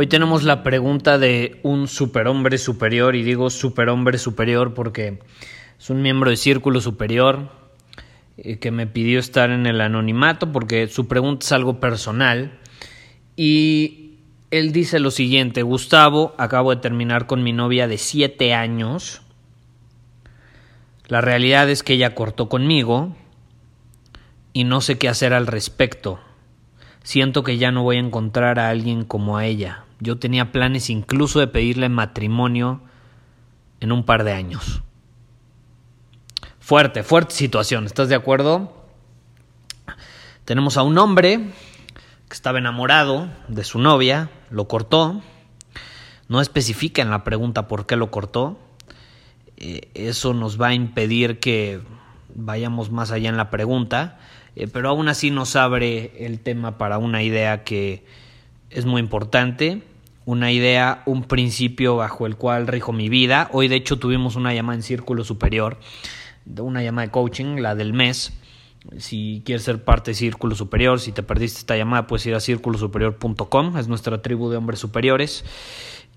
Hoy tenemos la pregunta de un superhombre superior, y digo superhombre superior porque es un miembro de Círculo Superior eh, que me pidió estar en el anonimato porque su pregunta es algo personal. Y él dice lo siguiente, Gustavo, acabo de terminar con mi novia de siete años. La realidad es que ella cortó conmigo y no sé qué hacer al respecto. Siento que ya no voy a encontrar a alguien como a ella. Yo tenía planes incluso de pedirle matrimonio en un par de años. Fuerte, fuerte situación, ¿estás de acuerdo? Tenemos a un hombre que estaba enamorado de su novia, lo cortó, no especifica en la pregunta por qué lo cortó, eh, eso nos va a impedir que vayamos más allá en la pregunta, eh, pero aún así nos abre el tema para una idea que es muy importante, una idea, un principio bajo el cual rijo mi vida. Hoy de hecho tuvimos una llamada en Círculo Superior, una llamada de coaching, la del mes. Si quieres ser parte de Círculo Superior, si te perdiste esta llamada, puedes ir a círculosuperior.com, es nuestra tribu de hombres superiores,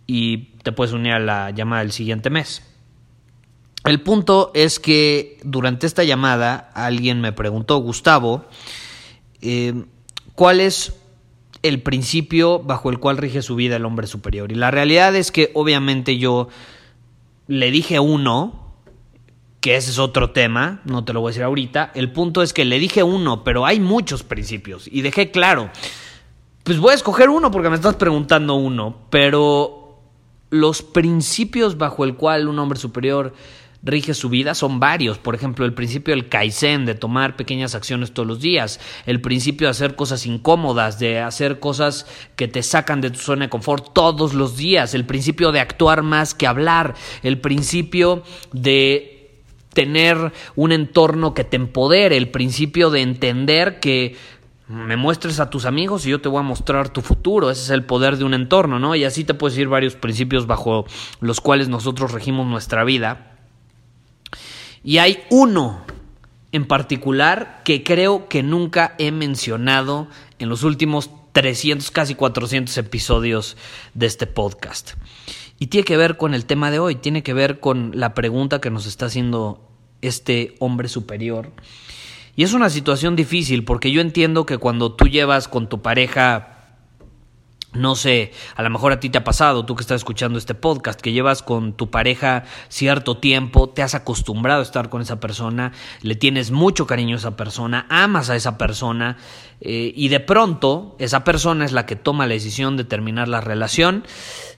y te puedes unir a la llamada del siguiente mes. El punto es que durante esta llamada alguien me preguntó, Gustavo, eh, ¿cuál es el principio bajo el cual rige su vida el hombre superior? Y la realidad es que obviamente yo le dije uno, que ese es otro tema, no te lo voy a decir ahorita, el punto es que le dije uno, pero hay muchos principios y dejé claro, pues voy a escoger uno porque me estás preguntando uno, pero los principios bajo el cual un hombre superior rige su vida son varios. Por ejemplo, el principio del Kaizen, de tomar pequeñas acciones todos los días. El principio de hacer cosas incómodas, de hacer cosas que te sacan de tu zona de confort todos los días. El principio de actuar más que hablar. El principio de tener un entorno que te empodere. El principio de entender que me muestres a tus amigos y yo te voy a mostrar tu futuro. Ese es el poder de un entorno, ¿no? Y así te puedes ir varios principios bajo los cuales nosotros regimos nuestra vida. Y hay uno en particular que creo que nunca he mencionado en los últimos 300, casi 400 episodios de este podcast. Y tiene que ver con el tema de hoy, tiene que ver con la pregunta que nos está haciendo este hombre superior. Y es una situación difícil porque yo entiendo que cuando tú llevas con tu pareja no sé, a lo mejor a ti te ha pasado, tú que estás escuchando este podcast, que llevas con tu pareja cierto tiempo, te has acostumbrado a estar con esa persona, le tienes mucho cariño a esa persona, amas a esa persona eh, y de pronto esa persona es la que toma la decisión de terminar la relación.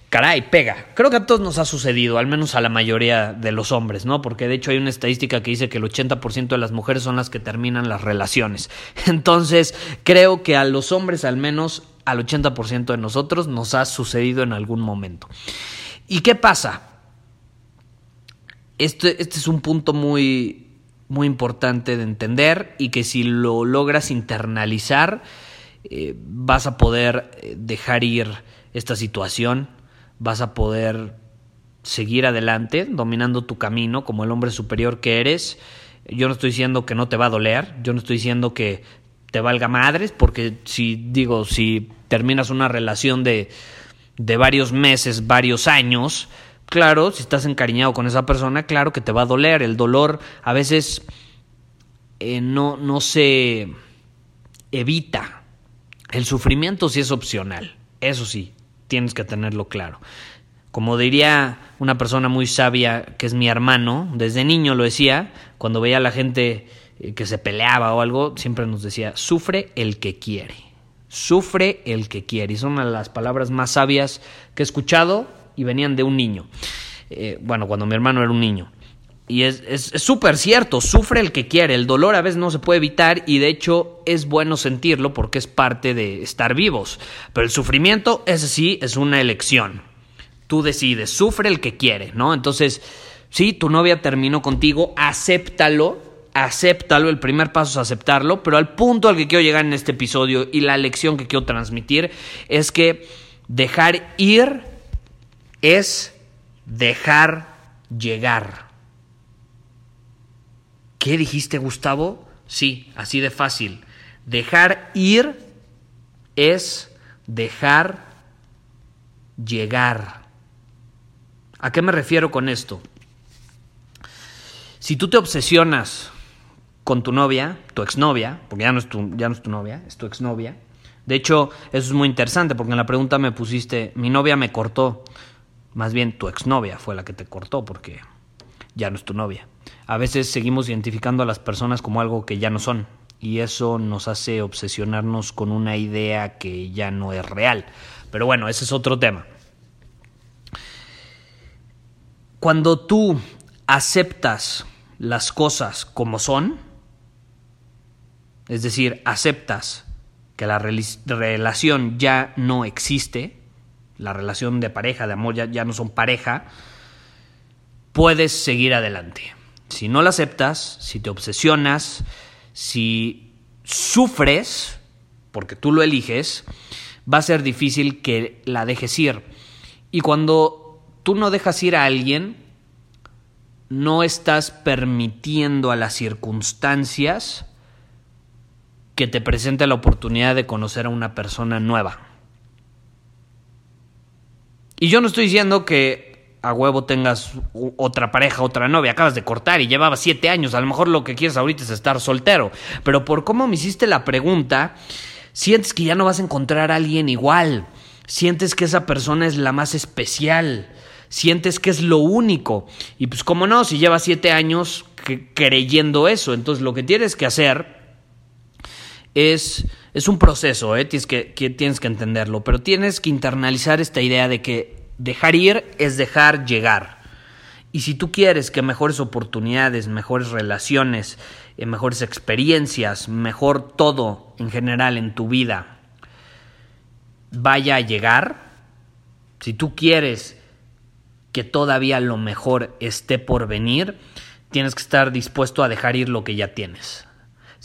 Caray, pega. Creo que a todos nos ha sucedido, al menos a la mayoría de los hombres, ¿no? Porque de hecho hay una estadística que dice que el 80% de las mujeres son las que terminan las relaciones. Entonces, creo que a los hombres al menos al 80% de nosotros nos ha sucedido en algún momento. ¿Y qué pasa? Este, este es un punto muy, muy importante de entender y que si lo logras internalizar, eh, vas a poder eh, dejar ir esta situación, vas a poder seguir adelante, dominando tu camino como el hombre superior que eres. Yo no estoy diciendo que no te va a doler, yo no estoy diciendo que te valga madres, porque si digo, si terminas una relación de, de varios meses, varios años, claro, si estás encariñado con esa persona, claro que te va a doler. El dolor a veces eh, no, no se evita. El sufrimiento sí es opcional, eso sí, tienes que tenerlo claro. Como diría una persona muy sabia que es mi hermano, desde niño lo decía, cuando veía a la gente eh, que se peleaba o algo, siempre nos decía, sufre el que quiere. Sufre el que quiere. Y son las palabras más sabias que he escuchado y venían de un niño. Eh, bueno, cuando mi hermano era un niño. Y es súper cierto, sufre el que quiere, el dolor a veces no se puede evitar y de hecho es bueno sentirlo porque es parte de estar vivos. Pero el sufrimiento, ese sí, es una elección. Tú decides, sufre el que quiere, ¿no? Entonces, sí, tu novia terminó contigo, acéptalo, acéptalo, el primer paso es aceptarlo, pero al punto al que quiero llegar en este episodio y la lección que quiero transmitir es que dejar ir es dejar llegar. ¿Qué dijiste, Gustavo? Sí, así de fácil. Dejar ir es dejar llegar. ¿A qué me refiero con esto? Si tú te obsesionas con tu novia, tu exnovia, porque ya no es tu, ya no es tu novia, es tu exnovia. De hecho, eso es muy interesante porque en la pregunta me pusiste, mi novia me cortó. Más bien, tu exnovia fue la que te cortó porque ya no es tu novia. A veces seguimos identificando a las personas como algo que ya no son y eso nos hace obsesionarnos con una idea que ya no es real. Pero bueno, ese es otro tema. Cuando tú aceptas las cosas como son, es decir, aceptas que la relación ya no existe, la relación de pareja, de amor ya, ya no son pareja, puedes seguir adelante. Si no la aceptas, si te obsesionas, si sufres, porque tú lo eliges, va a ser difícil que la dejes ir. Y cuando tú no dejas ir a alguien, no estás permitiendo a las circunstancias que te presente la oportunidad de conocer a una persona nueva. Y yo no estoy diciendo que a huevo tengas otra pareja, otra novia, acabas de cortar y llevaba siete años, a lo mejor lo que quieres ahorita es estar soltero, pero por cómo me hiciste la pregunta, sientes que ya no vas a encontrar a alguien igual, sientes que esa persona es la más especial, sientes que es lo único. Y pues como no, si llevas siete años creyendo eso, entonces lo que tienes que hacer es, es un proceso, ¿eh? tienes, que, tienes que entenderlo, pero tienes que internalizar esta idea de que dejar ir es dejar llegar. Y si tú quieres que mejores oportunidades, mejores relaciones, eh, mejores experiencias, mejor todo en general en tu vida vaya a llegar, si tú quieres que todavía lo mejor esté por venir, tienes que estar dispuesto a dejar ir lo que ya tienes.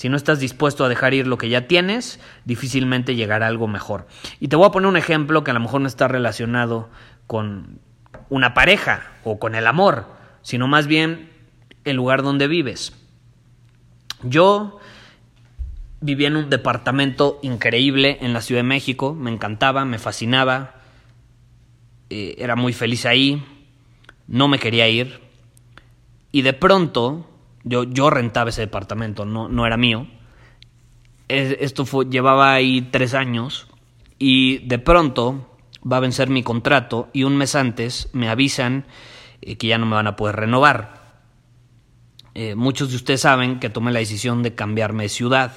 Si no estás dispuesto a dejar ir lo que ya tienes, difícilmente llegará algo mejor. Y te voy a poner un ejemplo que a lo mejor no está relacionado con una pareja o con el amor, sino más bien el lugar donde vives. Yo vivía en un departamento increíble en la Ciudad de México, me encantaba, me fascinaba, eh, era muy feliz ahí, no me quería ir y de pronto yo, yo rentaba ese departamento, no, no era mío. Esto fue, llevaba ahí tres años y de pronto va a vencer mi contrato y un mes antes me avisan eh, que ya no me van a poder renovar. Eh, muchos de ustedes saben que tomé la decisión de cambiarme de ciudad.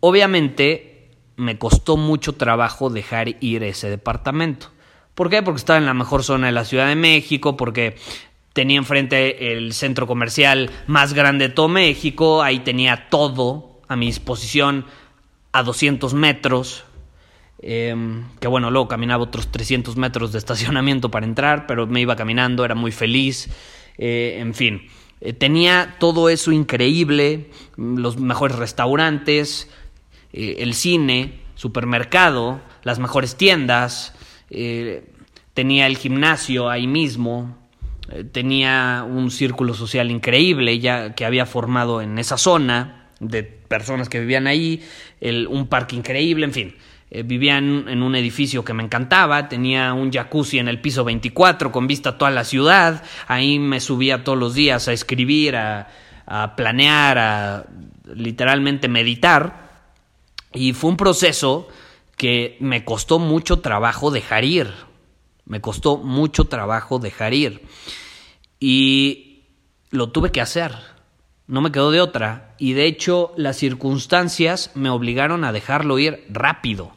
Obviamente me costó mucho trabajo dejar ir ese departamento. ¿Por qué? Porque estaba en la mejor zona de la Ciudad de México, porque tenía enfrente el centro comercial más grande de todo México, ahí tenía todo a mi disposición a 200 metros, em, que bueno, luego caminaba otros 300 metros de estacionamiento para entrar, pero me iba caminando, era muy feliz, eh, en fin. Eh, tenía todo eso increíble, los mejores restaurantes, eh, el cine, supermercado, las mejores tiendas, tenía el gimnasio ahí mismo, tenía un círculo social increíble ya que había formado en esa zona de personas que vivían ahí, un parque increíble, en fin. Eh, vivía en, un edificio que me encantaba, tenía un jacuzzi en el piso 24 con vista a toda la ciudad, ahí me subía todos los días a escribir, a planear, a literalmente meditar, y fue un proceso que me costó mucho trabajo dejar ir. Me costó mucho trabajo dejar ir. Y lo tuve que hacer. No me quedó de otra. Y de hecho las circunstancias me obligaron a dejarlo ir rápido.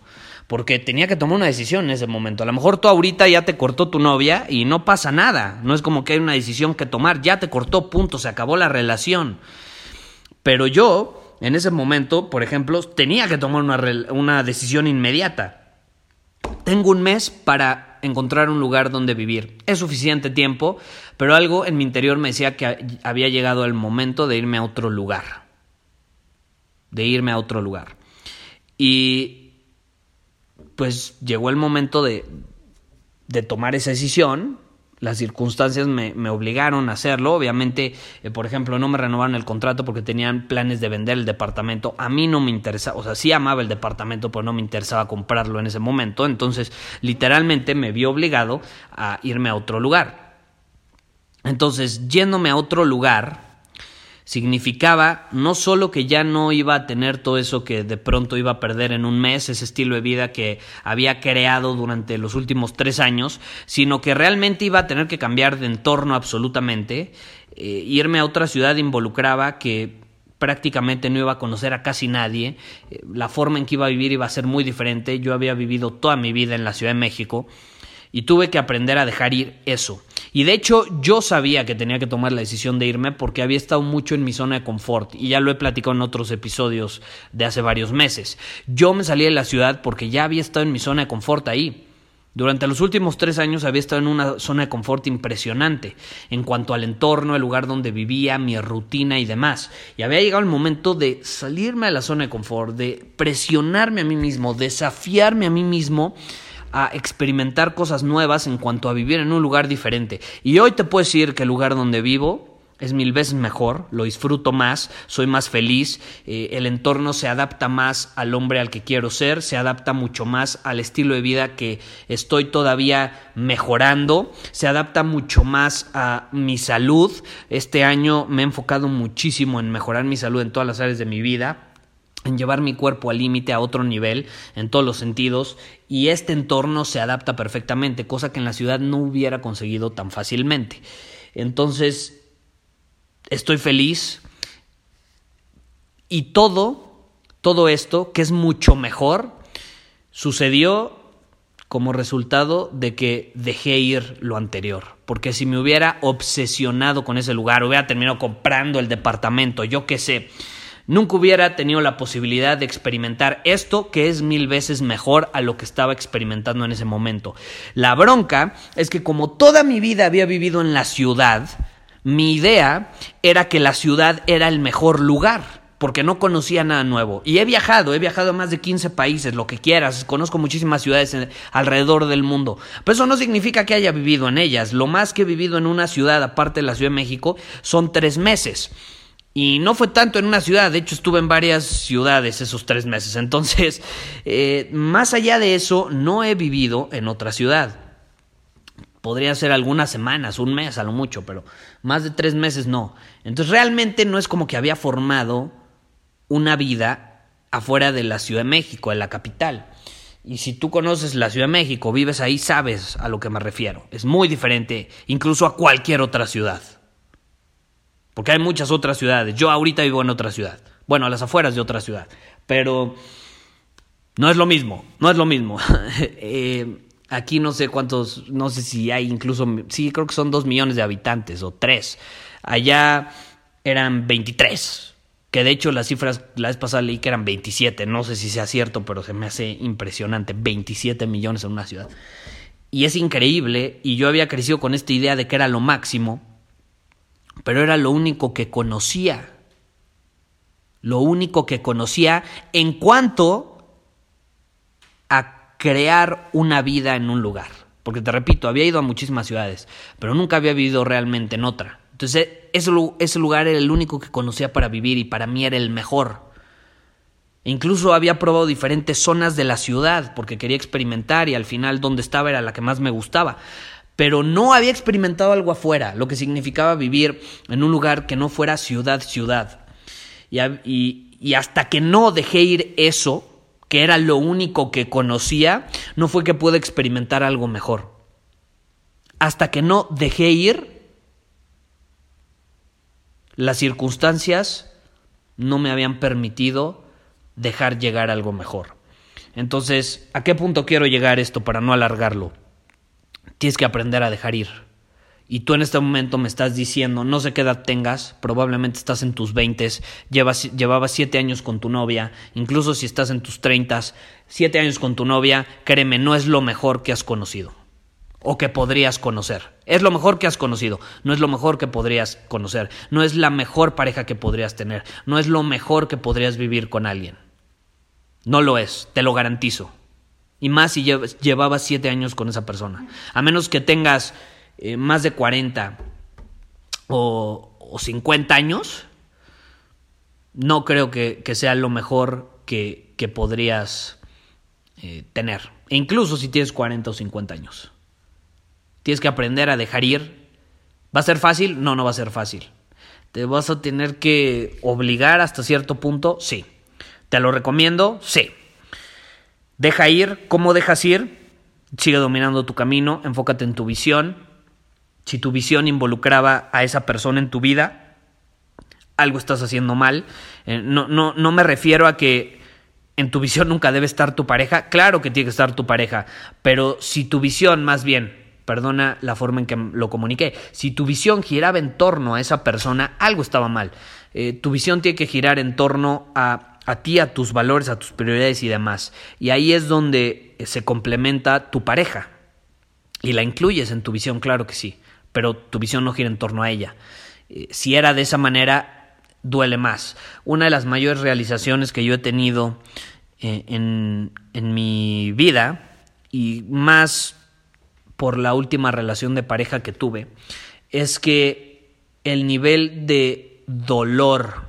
Porque tenía que tomar una decisión en ese momento. A lo mejor tú ahorita ya te cortó tu novia y no pasa nada. No es como que hay una decisión que tomar. Ya te cortó, punto. Se acabó la relación. Pero yo, en ese momento, por ejemplo, tenía que tomar una, una decisión inmediata. Tengo un mes para encontrar un lugar donde vivir. Es suficiente tiempo, pero algo en mi interior me decía que había llegado el momento de irme a otro lugar. De irme a otro lugar. Y pues llegó el momento de, de tomar esa decisión las circunstancias me, obligaron a hacerlo. Obviamente, eh, por ejemplo, no me renovaron el contrato porque tenían planes de vender el departamento. A mí no me interesaba, o sea, sí amaba el departamento, pero no me interesaba comprarlo en ese momento. Entonces, literalmente me vi obligado a irme a otro lugar. Entonces, yéndome a otro lugar, significaba no solo que ya no iba a tener todo eso que de pronto iba a perder en un mes, ese estilo de vida que había creado durante los últimos tres años, sino que realmente iba a tener que cambiar de entorno absolutamente. Eh, irme a otra ciudad involucraba que prácticamente no iba a conocer a casi nadie, eh, la forma en que iba a vivir iba a ser muy diferente, yo había vivido toda mi vida en la Ciudad de México y tuve que aprender a dejar ir eso. Y de hecho yo sabía que tenía que tomar la decisión de irme porque había estado mucho en mi zona de confort y ya lo he platicado en otros episodios de hace varios meses. Yo me salí de la ciudad porque ya había estado en mi zona de confort ahí. Durante los últimos tres años había estado en una zona de confort impresionante en cuanto al entorno, el lugar donde vivía, mi rutina y demás. Y había llegado el momento de salirme de la zona de confort, de presionarme a mí mismo, desafiarme a mí mismo a experimentar cosas nuevas en cuanto a vivir en un lugar diferente. Y hoy te puedo decir que el lugar donde vivo es mil veces mejor, lo disfruto más, soy más feliz, eh, el entorno se adapta más al hombre al que quiero ser, se adapta mucho más al estilo de vida que estoy todavía mejorando, se adapta mucho más a mi salud. Este año me he enfocado muchísimo en mejorar mi salud en todas las áreas de mi vida en llevar mi cuerpo al límite a otro nivel en todos los sentidos y este entorno se adapta perfectamente, cosa que en la ciudad no hubiera conseguido tan fácilmente. Entonces, estoy feliz y todo, todo esto, que es mucho mejor, sucedió como resultado de que dejé ir lo anterior. Porque si me hubiera obsesionado con ese lugar, hubiera terminado comprando el departamento, yo qué sé, nunca hubiera tenido la posibilidad de experimentar esto que es mil veces mejor a lo que estaba experimentando en ese momento. La bronca es que como toda mi vida había vivido en la ciudad, mi idea era que la ciudad era el mejor lugar porque no conocía nada nuevo. Y he viajado, he viajado a más de 15 países, lo que quieras, conozco muchísimas ciudades alrededor del mundo. Pero eso no significa que haya vivido en ellas. Lo más que he vivido en una ciudad, aparte de la Ciudad de México, son tres meses. Y no fue tanto en una ciudad, de hecho estuve en varias ciudades esos tres meses. Entonces, eh, más allá de eso, no he vivido en otra ciudad. Podría ser algunas semanas, un mes a lo mucho, pero más de tres meses no. Entonces realmente no es como que había formado una vida afuera de la Ciudad de México, de la capital. Y si tú conoces la Ciudad de México, vives ahí, sabes a lo que me refiero. Es muy diferente incluso a cualquier otra ciudad. Porque hay muchas otras ciudades. Yo ahorita vivo en otra ciudad. Bueno, a las afueras de otra ciudad. Pero no es lo mismo. No es lo mismo. Eh, aquí no sé cuántos, no sé si hay incluso, sí, creo que son dos millones de habitantes o tres. Allá eran 23. Que de hecho las cifras, la vez pasada leí que eran 27. No sé si sea cierto, pero se me hace impresionante. 27 millones en una ciudad. Y es increíble. Y yo había crecido con esta idea de que era lo máximo pero era lo único que conocía. Lo único que conocía en cuanto a crear una vida en un lugar. Porque te repito, había ido a muchísimas ciudades, pero nunca había vivido realmente en otra. Entonces, ese, lugar era el único que conocía para vivir y para mí era el mejor. incluso había probado diferentes zonas de la ciudad porque quería experimentar y al final donde estaba era la que más me gustaba pero no había experimentado algo afuera, lo que significaba vivir en un lugar que no fuera ciudad, ciudad. Y, y, hasta que no dejé ir eso, que era lo único que conocía, no fue que pude experimentar algo mejor. hasta que no dejé ir, las circunstancias no me habían permitido dejar llegar algo mejor. Entonces, ¿a qué punto quiero llegar esto para no alargarlo? Tienes que aprender a dejar ir. Y tú en este momento me estás diciendo, no sé qué edad tengas, probablemente estás en tus 20, llevas, llevabas 7 años con tu novia, incluso si estás en tus 30, 7 años con tu novia, créeme, no es lo mejor que has conocido o que podrías conocer. Es lo mejor que has conocido, no es lo mejor que podrías conocer, no es la mejor pareja que podrías tener, no es lo mejor que podrías vivir con alguien. No lo es, te lo garantizo. Y más si llevabas siete años con esa persona. A menos que tengas eh, más de 40 o, o, 50 años, no creo que, sea lo mejor que, podrías eh, tener. E incluso si tienes 40 o 50 años. Tienes que aprender a dejar ir. ¿Va a ser fácil? No, no va a ser fácil. ¿Te vas a tener que obligar hasta cierto punto? Sí. ¿Te lo recomiendo? Sí. Deja ir. ¿Cómo dejas ir? Sigue dominando tu camino, enfócate en tu visión. Si tu visión involucraba a esa persona en tu vida, algo estás haciendo mal. Eh, no, no, no me refiero a que en tu visión nunca debe estar tu pareja. Claro que tiene que estar tu pareja, pero si tu visión más bien perdona la forma en que lo comuniqué. Si tu visión giraba en torno a esa persona, algo estaba mal. Eh, tu visión tiene que girar en torno a, a ti, a tus valores, a tus prioridades y demás. Y ahí es donde se complementa tu pareja. Y la incluyes en tu visión, claro que sí, pero tu visión no gira en torno a ella. Eh, si era de esa manera, duele más. Una de las mayores realizaciones que yo he tenido eh, en, en mi vida, y más por la última relación de pareja que tuve, es que el nivel de dolor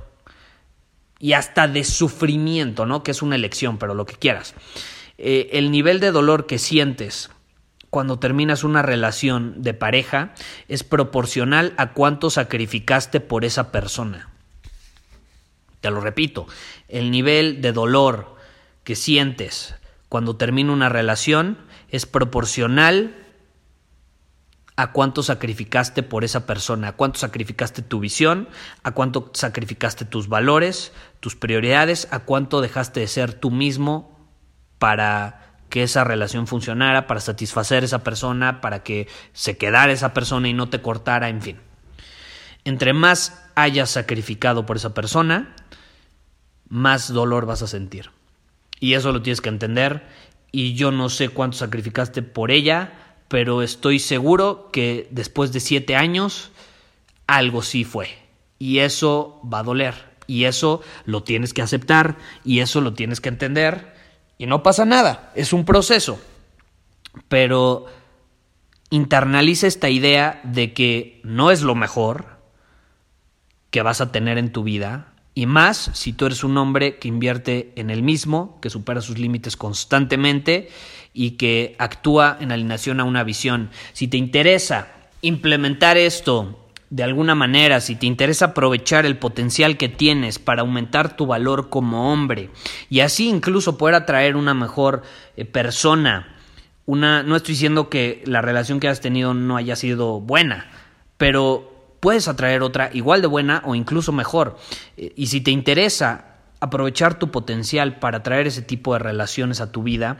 y hasta de sufrimiento, ¿no? Que es una elección, pero lo que quieras. Eh, el nivel de dolor que sientes cuando terminas una relación de pareja es proporcional a cuánto sacrificaste por esa persona. Te lo repito, el nivel de dolor que sientes cuando termina una relación es proporcional a cuánto sacrificaste por esa persona, a cuánto sacrificaste tu visión, a cuánto sacrificaste tus valores, tus prioridades, a cuánto dejaste de ser tú mismo para que esa relación funcionara, para satisfacer a esa persona, para que se quedara esa persona y no te cortara, en fin. Entre más hayas sacrificado por esa persona, más dolor vas a sentir. Y eso lo tienes que entender. Y yo no sé cuánto sacrificaste por ella, pero estoy seguro que después de siete años algo sí fue. Y eso va a doler. Y eso lo tienes que aceptar. Y eso lo tienes que entender. Y no pasa nada. Es un proceso. Pero internaliza esta idea de que no es lo mejor que vas a tener en tu vida. Y más si tú eres un hombre que invierte en el mismo, que supera sus límites constantemente y que actúa en alineación a una visión. Si te interesa implementar esto de alguna manera, si te interesa aprovechar el potencial que tienes para aumentar tu valor como hombre y así incluso poder atraer una mejor eh, persona, una, no estoy diciendo que la relación que has tenido no haya sido buena, pero puedes atraer otra igual de buena o incluso mejor. Eh, y si te interesa aprovechar tu potencial para atraer ese tipo de relaciones a tu vida,